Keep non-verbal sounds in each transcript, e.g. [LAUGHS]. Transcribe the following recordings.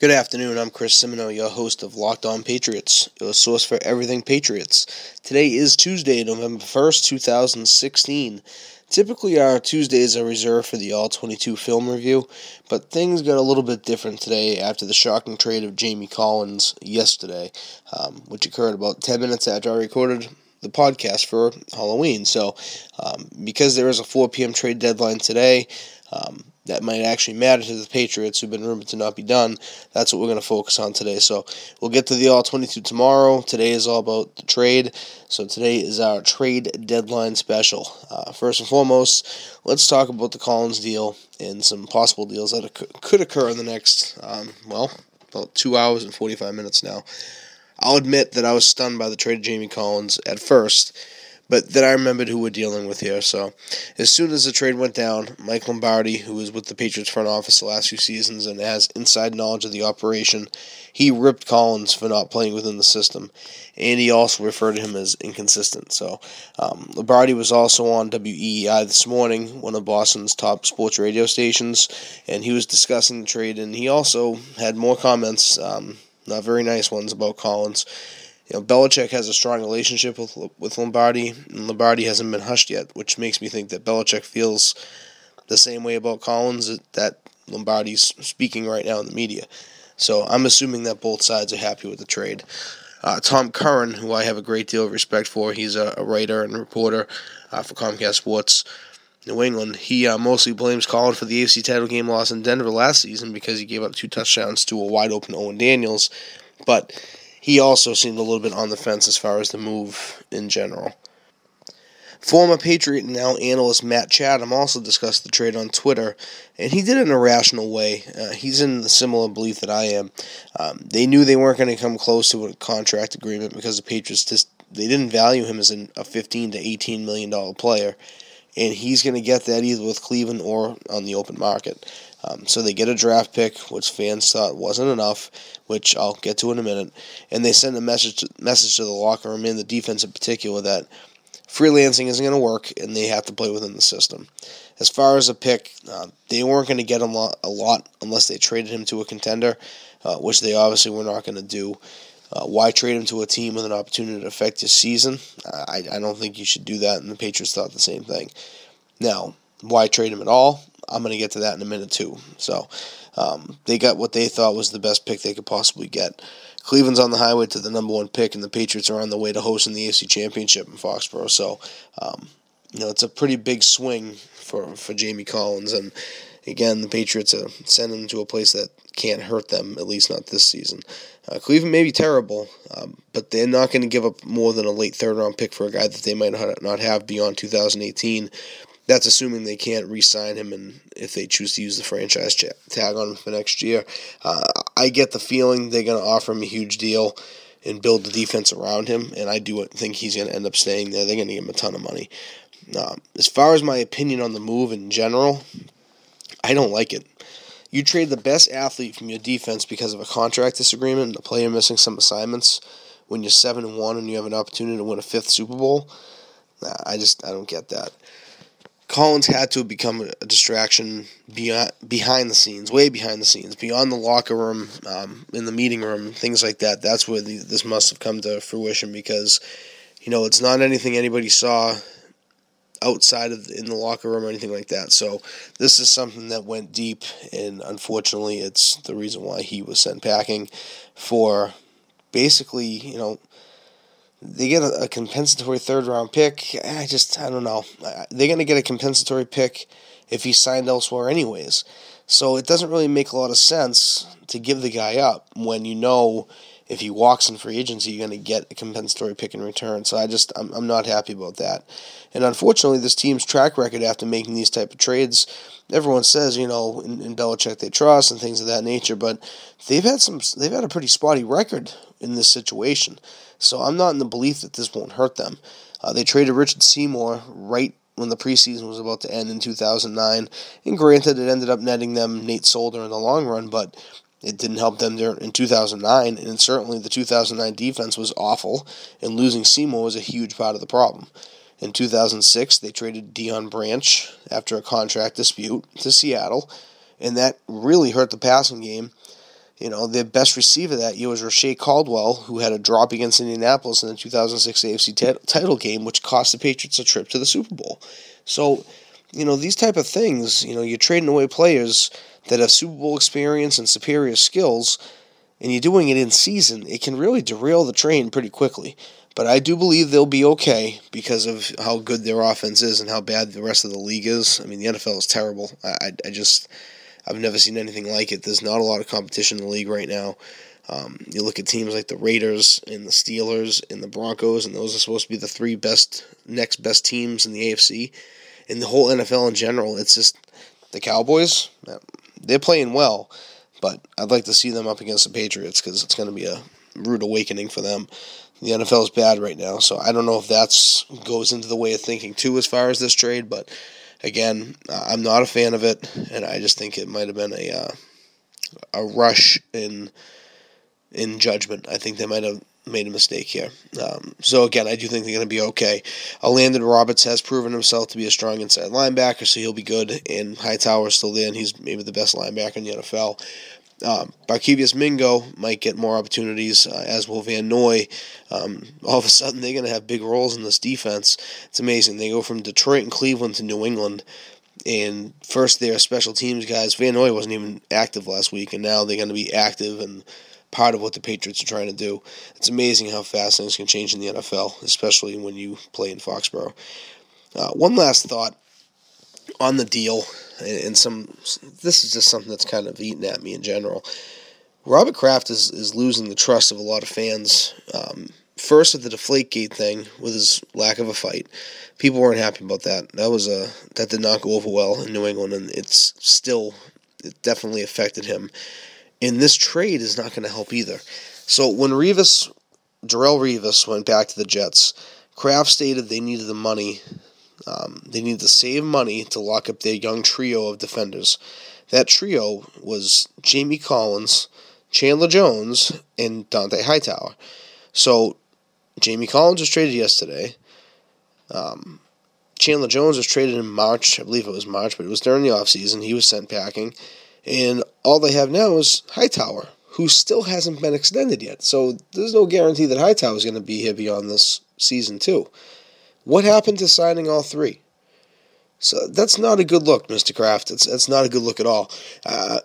Good afternoon. I'm Chris Simino, your host of Locked On Patriots, your source for everything Patriots. Today is Tuesday, November 1st, 2016. Typically, our Tuesdays are reserved for the All 22 film review, but things got a little bit different today after the shocking trade of Jamie Collins yesterday, um, which occurred about 10 minutes after I recorded the podcast for Halloween. So, um, because there is a 4 p.m. trade deadline today, um, that might actually matter to the Patriots, who've been rumored to not be done. That's what we're going to focus on today. So we'll get to the All 22 tomorrow. Today is all about the trade. So today is our trade deadline special. Uh, first and foremost, let's talk about the Collins deal and some possible deals that could occur in the next, um, well, about two hours and 45 minutes now. I'll admit that I was stunned by the trade of Jamie Collins at first but then I remembered who we're dealing with here. So, as soon as the trade went down, Mike Lombardi, who was with the Patriots front office the last few seasons and has inside knowledge of the operation, he ripped Collins for not playing within the system, and he also referred to him as inconsistent. So, um, Lombardi was also on WEEI this morning, one of Boston's top sports radio stations, and he was discussing the trade, and he also had more comments. Um, not very nice ones about Collins you know, Belichick has a strong relationship with with Lombardi, and Lombardi hasn't been hushed yet, which makes me think that Belichick feels the same way about Collins that Lombardi's speaking right now in the media. So I'm assuming that both sides are happy with the trade. Uh, Tom Curran, who I have a great deal of respect for, he's a, a writer and reporter uh, for Comcast Sports New England. He uh, mostly blames Collins for the AFC title game loss in Denver last season because he gave up two touchdowns to a wide open Owen Daniels. But he also seemed a little bit on the fence as far as the move in general. Former Patriot and now analyst Matt Chatham also discussed the trade on Twitter, and he did it in a rational way. Uh, he's in the similar belief that I am. Um, they knew they weren't going to come close to a contract agreement because the Patriots just they didn't value him as an, a 15 to 18 million dollar player, and he's going to get that either with Cleveland or on the open market. Um, so they get a draft pick, which fans thought wasn't enough, which I'll get to in a minute, and they send a message to, message to the locker room and the defense in particular that freelancing isn't going to work and they have to play within the system. As far as a pick, uh, they weren't going to get him a lot unless they traded him to a contender, uh, which they obviously were not going to do. Uh, why trade him to a team with an opportunity to affect his season? I, I don't think you should do that, and the Patriots thought the same thing. Now, why trade him at all? I'm going to get to that in a minute too. So um, they got what they thought was the best pick they could possibly get. Cleveland's on the highway to the number one pick, and the Patriots are on the way to hosting the AFC Championship in Foxborough. So, um, you know, it's a pretty big swing for for Jamie Collins, and again, the Patriots are sending him to a place that can't hurt them, at least not this season. Uh, Cleveland may be terrible, um, but they're not going to give up more than a late third round pick for a guy that they might not have beyond 2018 that's assuming they can't re-sign him, and if they choose to use the franchise tag on him for next year, uh, I get the feeling they're going to offer him a huge deal and build the defense around him, and I do think he's going to end up staying there. They're going to give him a ton of money. Uh, as far as my opinion on the move in general, I don't like it. You trade the best athlete from your defense because of a contract disagreement and a player missing some assignments when you're seven and one and you have an opportunity to win a fifth Super Bowl. I just I don't get that. Collins had to become a distraction beyond, behind the scenes, way behind the scenes, beyond the locker room, um, in the meeting room, things like that. That's where the, this must have come to fruition because, you know, it's not anything anybody saw outside of in the locker room or anything like that. So this is something that went deep, and unfortunately, it's the reason why he was sent packing for basically, you know, they get a, a, compensatory third round pick. I just I don't know. They're to get a compensatory pick if he signed elsewhere anyways. So it doesn't really make a lot of sense to give the guy up when you know if he walks in free agency, you're going to get a compensatory pick in return. So I just I'm, I'm not happy about that. And unfortunately, this team's track record after making these type of trades, everyone says you know in, in Belichick they trust and things of that nature, but they've had some they've had a pretty spotty record in this situation. So I'm not in the belief that this won't hurt them. Uh, they traded Richard Seymour right when the preseason was about to end in 2009. And granted, it ended up netting them Nate Solder in the long run, but it didn't help them there in 2009. And certainly the 2009 defense was awful, and losing Seymour was a huge part of the problem. In 2006, they traded Deion Branch after a contract dispute to Seattle, and that really hurt the passing game you know, their best receiver that year was Reche Caldwell, who had a drop against Indianapolis in the 2006 AFC t- title game, which cost the Patriots a trip to the Super Bowl. So, you know, these type of things, you know, you're trading away players that have Super Bowl experience and superior skills, and you're doing it in season, it can really derail the train pretty quickly. But I do believe they'll be okay because of how good their offense is and how bad the rest of the league is. I mean, the NFL is terrible. I, I, just I've never seen anything like it. There's not a lot of competition in the league right now. Um, you look at teams like the Raiders and the Steelers and the Broncos, and those are supposed to be the three best, next best teams in the AFC. And the whole NFL in general, it's just the Cowboys, they're playing well, but I'd like to see them up against the Patriots because it's going to be a rude awakening for them. The NFL is bad right now, so I don't know if that's goes into the way of thinking too as far as this trade, but Again, I'm not a fan of it, and I just think it might have been a uh, a rush in in judgment. I think they might have made a mistake here. Um, so again, I do think they're going to be okay. Uh, Landon Roberts has proven himself to be a strong inside linebacker, so he'll be good. And Hightower's still there, and he's maybe the best linebacker in the NFL. Um, Barkevious Mingo might get more opportunities, uh, as will Van Noy. Um, all of a sudden, they're going to have big roles in this defense. It's amazing. They go from Detroit and Cleveland to New England, and first they're special teams guys. Van Noy wasn't even active last week, and now they're going to be active and part of what the Patriots are trying to do. It's amazing how fast things can change in the NFL, especially when you play in Foxborough. Uh, one last thought on the deal and some this is just something that's kind of eating at me in general. Robert Kraft is, is losing the trust of a lot of fans. Um, first at the Deflategate thing with his lack of a fight, people weren't happy about that. That was a that did not go over well in New England, and it's still it definitely affected him. And this trade is not going to help either. So when Revis, Darrelle Revis went back to the Jets, Kraft stated they needed the money um, they needed to save money to lock up their young trio of defenders. That trio was Jamie Collins, Chandler Jones, and Dont'a Hightower. So Jamie Collins was traded yesterday. Um, Chandler Jones was traded in March. I believe it was March, but it was during the offseason. He was sent packing. And all they have now is Hightower, who still hasn't been extended yet. So there's no guarantee that Hightower is going to be here beyond this season, too. What happened to signing all three? So that's not a good look, Mr. Kraft. It's that's not a good look at all. Uh,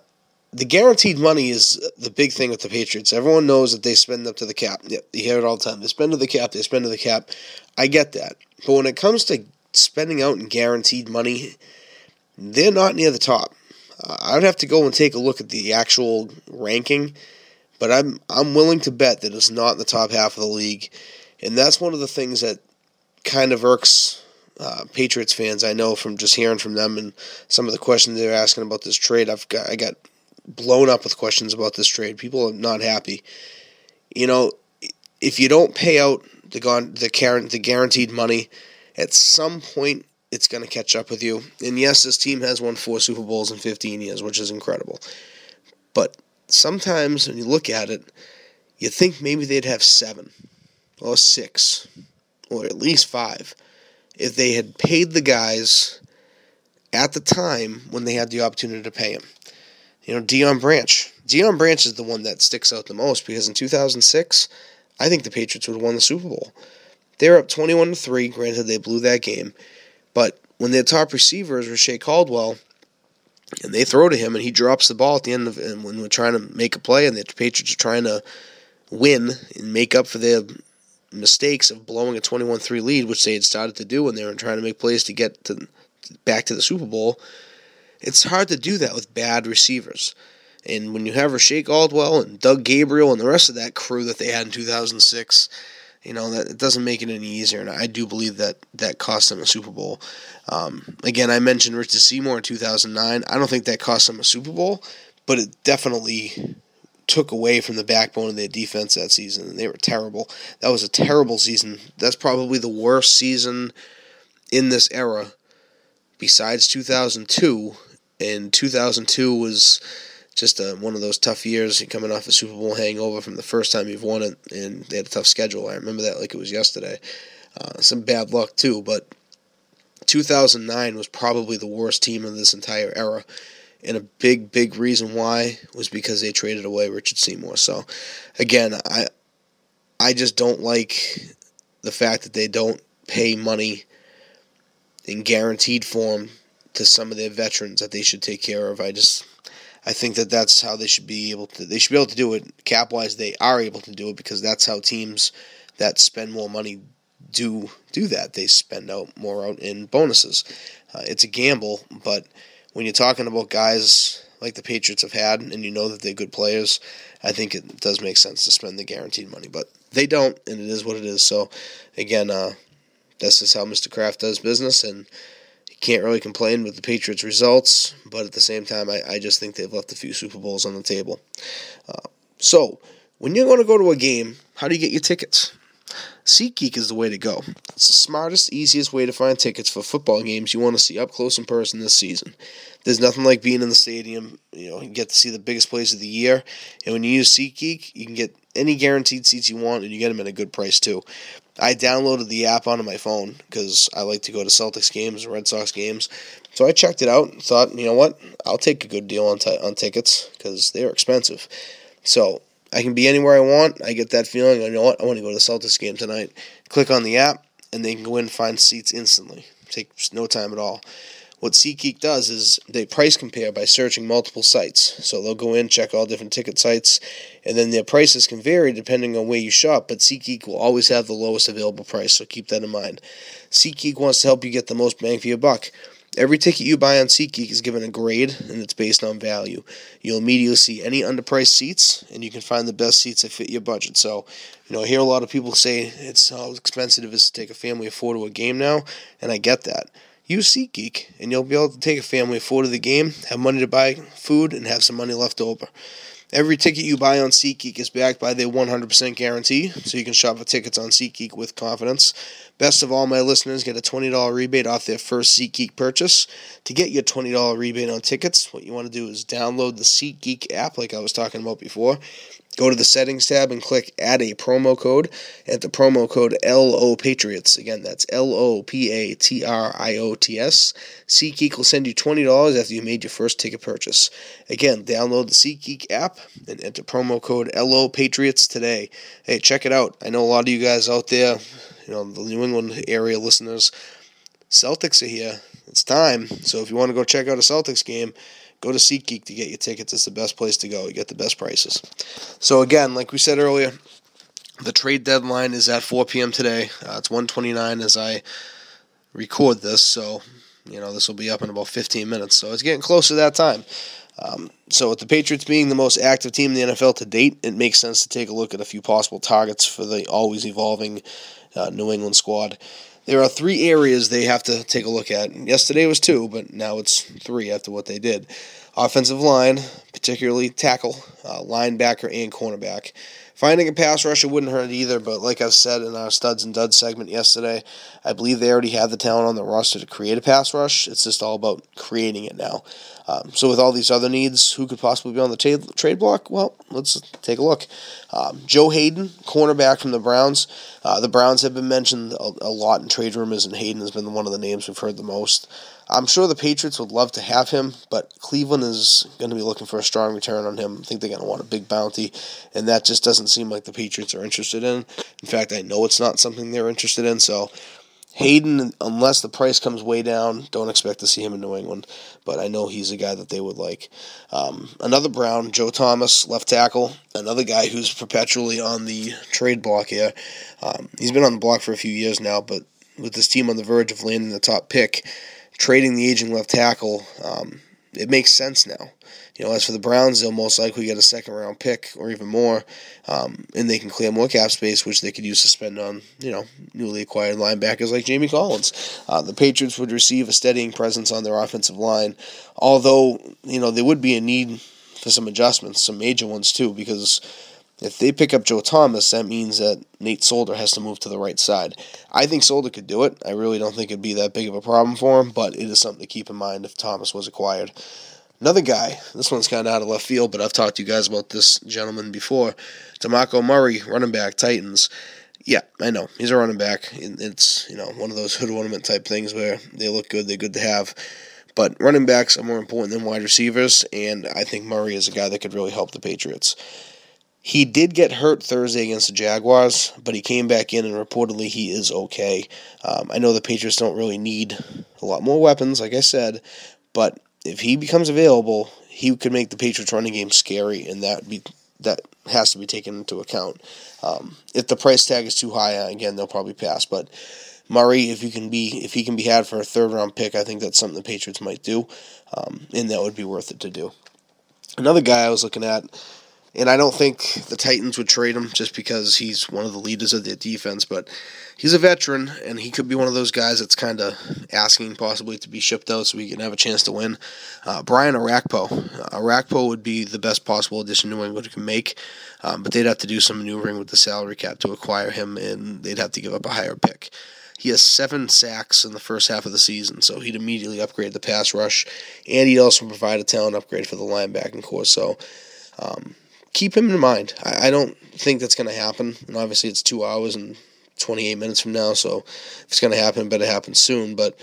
the guaranteed money is the big thing with the Patriots. Everyone knows that they spend up to the cap. Yeah, you hear it all the time. They spend to the cap. They spend to the cap. I get that, but when it comes to spending out in guaranteed money, they're not near the top. I'd have to go and take a look at the actual ranking, but I'm I'm willing to bet that it's not in the top half of the league, and that's one of the things that kind of irks uh, Patriots fans. I know from just hearing from them and some of the questions they're asking about this trade. I've got I got blown up with questions about this trade. People are not happy. You know, if you don't pay out the the the guaranteed money, at some point it's going to catch up with you. And yes, this team has won four Super Bowls in 15 years, which is incredible. But sometimes when you look at it, you think maybe they'd have seven or six or at least five, if they had paid the guys at the time when they had the opportunity to pay them. You know, Deion Branch. Deion Branch is the one that sticks out the most because in 2006, I think the Patriots would have won the Super Bowl. They're up 21 to 3. Granted, they blew that game. But when their top receiver is Reche Caldwell, and they throw to him, and he drops the ball at the end of and when we're trying to make a play, and the Patriots are trying to win and make up for their mistakes of blowing a 21-3 lead, which they had started to do when they were trying to make plays to get to back to the Super Bowl. It's hard to do that with bad receivers. And when you have Reche Caldwell and Doug Gabriel and the rest of that crew that they had in 2006, you know that it doesn't make it any easier. And I do believe that that cost them a Super Bowl. Um, again, I mentioned Richard Seymour in 2009. I don't think that cost them a Super Bowl, but it definitely took away from the backbone of their defense that season, and they were terrible. That was a terrible season. That's probably the worst season in this era, besides 2002. And 2002 was just a, one of those tough years coming off a Super Bowl hangover from the first time you've won it, and they had a tough schedule. I remember that like it was yesterday. Uh, some bad luck too, but 2009 was probably the worst team of this entire era, and a big, big reason why was because they traded away Richard Seymour. So, again, I, I just don't like the fact that they don't pay money in guaranteed form to some of their veterans that they should take care of. I just I think that that's how they should be able to. They should be able to do it cap wise. They are able to do it because that's how teams that spend more money do do that. They spend out more out in bonuses. Uh, it's a gamble, but when you're talking about guys like the Patriots have had, and you know that they're good players, I think it does make sense to spend the guaranteed money. But they don't, and it is what it is. So, again, uh, that's just how Mr. Kraft does business, and can't really complain with the Patriots' results, but at the same time, I, I just think they've left a few Super Bowls on the table. Uh, so, when you're going to go to a game, how do you get your tickets? SeatGeek is the way to go. It's the smartest, easiest way to find tickets for football games you want to see up close in person this season. There's nothing like being in the stadium. You know, you get to see the biggest plays of the year, and when you use SeatGeek, you can get any guaranteed seats you want, and you get them at a good price too. I downloaded the app onto my phone because I like to go to Celtics games Red Sox games. So I checked it out and thought, you know what, I'll take a good deal on t- on tickets because they're expensive. So I can be anywhere I want. I get that feeling. You know what, I want to go to the Celtics game tonight. Click on the app, and they can go in and find seats instantly. Takes no time at all. What SeatGeek does is they price compare by searching multiple sites. So they'll go in, check all different ticket sites, and then their prices can vary depending on where you shop, but SeatGeek will always have the lowest available price, so keep that in mind. SeatGeek wants to help you get the most bang for your buck. Every ticket you buy on SeatGeek is given a grade, and it's based on value. You'll immediately see any underpriced seats, and you can find the best seats that fit your budget. So, you know, I hear a lot of people say it's how expensive it is to take a family of four to a game now, and I get that. Use SeatGeek, and you'll be able to take a family of four to the game, have money to buy food, and have some money left over. Every ticket you buy on SeatGeek is backed by their 100% guarantee, so you can shop for tickets on SeatGeek with confidence. Best of all, my listeners get a $20 rebate off their first SeatGeek purchase. To get your $20 rebate on tickets, what you want to do is download the SeatGeek app, like I was talking about before. Go to the settings tab and click add a promo code. Enter promo code LO Patriots. Again, that's L O P A T R I O T S. SeatGeek will send you $20 after you made your first ticket purchase. Again, download the SeatGeek app and enter promo code LO Patriots today. Hey, check it out. I know a lot of you guys out there, you know, the New England area listeners, Celtics are here. It's time. So if you want to go check out a Celtics game, Go to SeatGeek to get your tickets. It's the best place to go. You get the best prices. So again, like we said earlier, the trade deadline is at 4 p.m. today. Uh, it's 1:29 as I record this, so you know this will be up in about 15 minutes. So it's getting close to that time. Um, so with the Patriots being the most active team in the NFL to date, it makes sense to take a look at a few possible targets for the always evolving uh, New England squad there are three areas they have to take a look at. Yesterday was two, but now it's three after what they did. Offensive line, particularly tackle, uh, linebacker, and cornerback. Finding a pass rusher wouldn't hurt either, but like I've said in our studs and duds segment yesterday, I believe they already have the talent on the roster to create a pass rush. It's just all about creating it now. Um, so with all these other needs, who could possibly be on the trade trade block? Well, let's take a look. Um, Joe Haden, cornerback from the Browns. Uh, the Browns have been mentioned a, a, lot in trade rumors, and Haden has been one of the names we've heard the most. I'm sure the Patriots would love to have him, but Cleveland is going to be looking for a strong return on him. I think they're going to want a big bounty, and that just doesn't seem like the Patriots are interested in. In fact, I know it's not something they're interested in, so Haden, unless the price comes way down, don't expect to see him in New England. But I know he's a guy that they would like. Um, another Brown, Joe Thomas, left tackle. Another guy who's perpetually on the trade block here. Um, he's been on the block for a few years now, but with this team on the verge of landing the top pick, trading the aging left tackle, um, it makes sense now. You know, as for the Browns, they'll most likely get a second round pick or even more, um, and they can clear more cap space, which they could use to spend on you know newly acquired linebackers like Jamie Collins. Uh, the Patriots would receive a steadying presence on their offensive line, although you know there would be a need for some adjustments, some major ones too, because if they pick up Joe Thomas, that means that Nate Solder has to move to the right side. I think Solder could do it. I really don't think it'd be that big of a problem for him, but it is something to keep in mind if Thomas was acquired. Another guy, this one's kind of out of left field, but I've talked to you guys about this gentleman before. DeMarco Murray, running back, Titans. Yeah, I know. He's a running back. It's, you know, one of those [LAUGHS] hood ornament type things where they look good, they're good to have. But running backs are more important than wide receivers, and I think Murray is a guy that could really help the Patriots. He did get hurt Thursday against the Jaguars, but he came back in and reportedly he is okay. Um, I know the Patriots don't really need a lot more weapons, like I said, but if he becomes available, he could make the Patriots running game scary, and that be that has to be taken into account. Um, if the price tag is too high, again they'll probably pass. But Murray, if you can be if he can be had for a third round pick, I think that's something the Patriots might do, um, and that would be worth it to do. Another guy I was looking at and I don't think the Titans would trade him just because he's one of the leaders of their defense, but he's a veteran, and he could be one of those guys that's kind of asking possibly to be shipped out so we can have a chance to win. Uh, Brian Orakpo. Uh, Orakpo would be the best possible addition New England can make, um, but they'd have to do some maneuvering with the salary cap to acquire him, and they'd have to give up a higher pick. He has seven sacks in the first half of the season, so he'd immediately upgrade the pass rush, and he'd also provide a talent upgrade for the linebacking core. So, um, keep him in mind. I, I don't think that's going to happen. And obviously, it's two hours and 28 minutes from now, so if it's going to happen, it better happen soon. But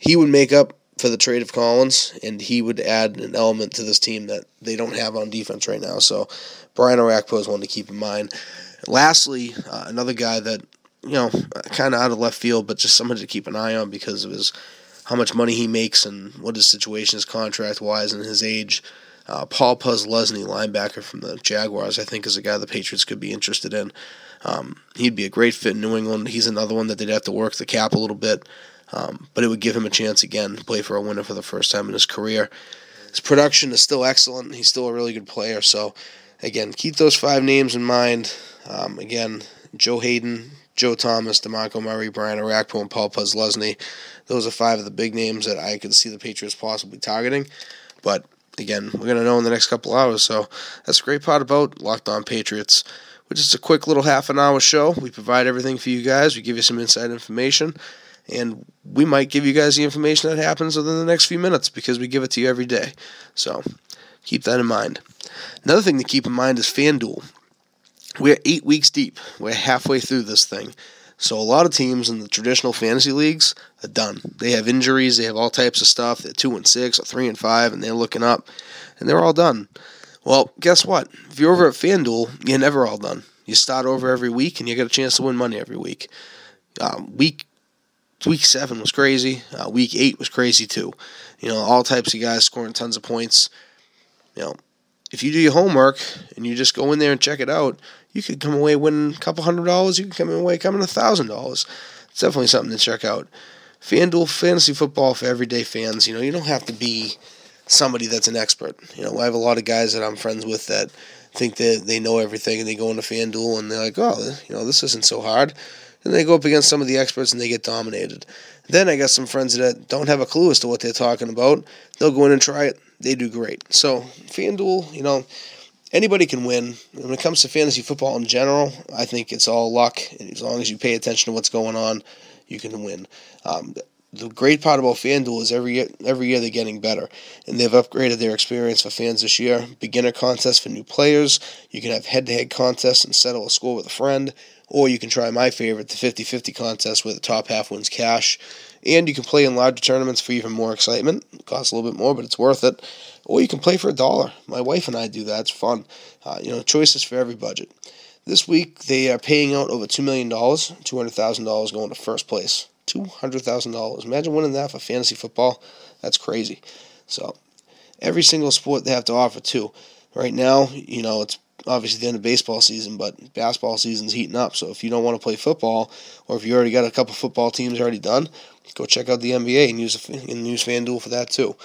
he would make up for the trade of Collins, and he would add an element to this team that they don't have on defense right now. So Brian Orakpo is one to keep in mind. Lastly, uh, another guy that you know kind of out of left field, but just somebody to keep an eye on because of his how much money he makes and what his situation is contract wise and his age. Uh, Paul Posluszny, linebacker from the Jaguars, I think is a guy the Patriots could be interested in. Um, he'd be a great fit in New England. He's another one that they'd have to work the cap a little bit, um, but it would give him a chance again to play for a winner for the first time in his career. His production is still excellent. He's still a really good player. So, again, keep those five names in mind. Um, again, Joe Haden, Joe Thomas, DeMarco Murray, Brian Orakpo, and Paul Posluszny. Those are five of the big names that I could see the Patriots possibly targeting. But again, we're going to know in the next couple hours. So that's a great part about Locked On Patriots, which is a quick little half an hour show. We provide everything for you guys. We give you some inside information, and we might give you guys the information that happens within the next few minutes because we give it to you every day. So keep that in mind. Another thing to keep in mind is FanDuel. We're eight weeks deep. We're halfway through this thing. So a lot of teams in the traditional fantasy leagues are done. They have injuries, they have all types of stuff. They're two and six or three and five, and they're looking up, and they're all done. Well, guess what? If you're over at FanDuel, you're never all done. You start over every week, and you get a chance to win money every week. Uh, week week seven was crazy. Uh, week eight was crazy too. You know, all types of guys scoring tons of points. You know, if you do your homework and you just go in there and check it out, you could come away winning a couple hundred dollars. You could come away coming a thousand dollars. It's definitely something to check out. FanDuel fantasy football for everyday fans. You know, you don't have to be somebody that's an expert. You know, I have a lot of guys that I'm friends with that think that they know everything and they go into FanDuel and they're like, oh, you know, this isn't so hard. And they go up against some of the experts and they get dominated. Then I got some friends that don't have a clue as to what they're talking about. They'll go in and try it. They do great. So FanDuel, you know, anybody can win. When it comes to fantasy football in general, I think it's all luck. And as long as you pay attention to what's going on, you can win. Um, the great part about FanDuel is every year, every year they're getting better, and they've upgraded their experience for fans this year. Beginner contests for new players. You can have head-to-head contests and settle a score with a friend, or you can try my favorite, the 50-50 contest, where the top half wins cash. And you can play in larger tournaments for even more excitement. It costs a little bit more, but it's worth it. Or you can play for a dollar. My wife and I do that. It's fun. Uh, you know, choices for every budget. This week they are paying out over two million dollars, two hundred thousand dollars going to first place. Two hundred thousand dollars. Imagine winning that for fantasy football. That's crazy. So every single sport they have to offer too. Right now, you know, it's obviously the end of baseball season, but basketball season's heating up. So if you don't want to play football, or if you already got a couple football teams already done, go check out the NBA and use and use FanDuel for that too.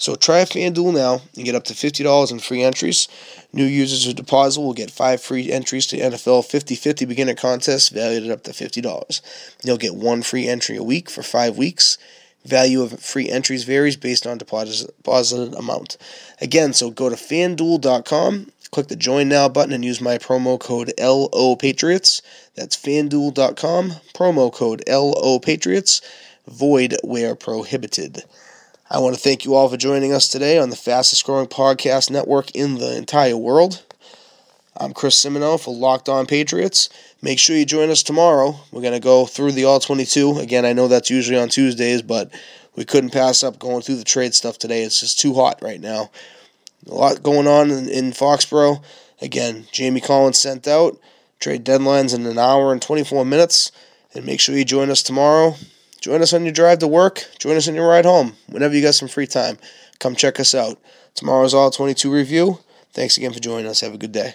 So try FanDuel now and get up to $50 in free entries. New users who deposit will get five free entries to NFL 50 50 beginner contest valued at up to $50. You'll get one free entry a week for five weeks. Value of free entries varies based on deposit, deposited amount. Again, so go to fanduel.com, click the join now button, and use my promo code LO Patriots. That's fanduel.com, promo code LO Patriots, void where prohibited. I want to thank you all for joining us today on the fastest growing podcast network in the entire world. I'm Chris Simino for Locked On Patriots. Make sure you join us tomorrow. We're going to go through the All 22. Again, I know that's usually on Tuesdays, but we couldn't pass up going through the trade stuff today. It's just too hot right now. A lot going on in, in Foxborough. Again, Jamie Collins sent out. Trade deadlines in an hour and 24 minutes. And make sure you join us tomorrow. Join us on your drive to work. Join us on your ride home. Whenever you got some free time, come check us out. Tomorrow's All 22 review. Thanks again for joining us. Have a good day.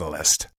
Catalyst.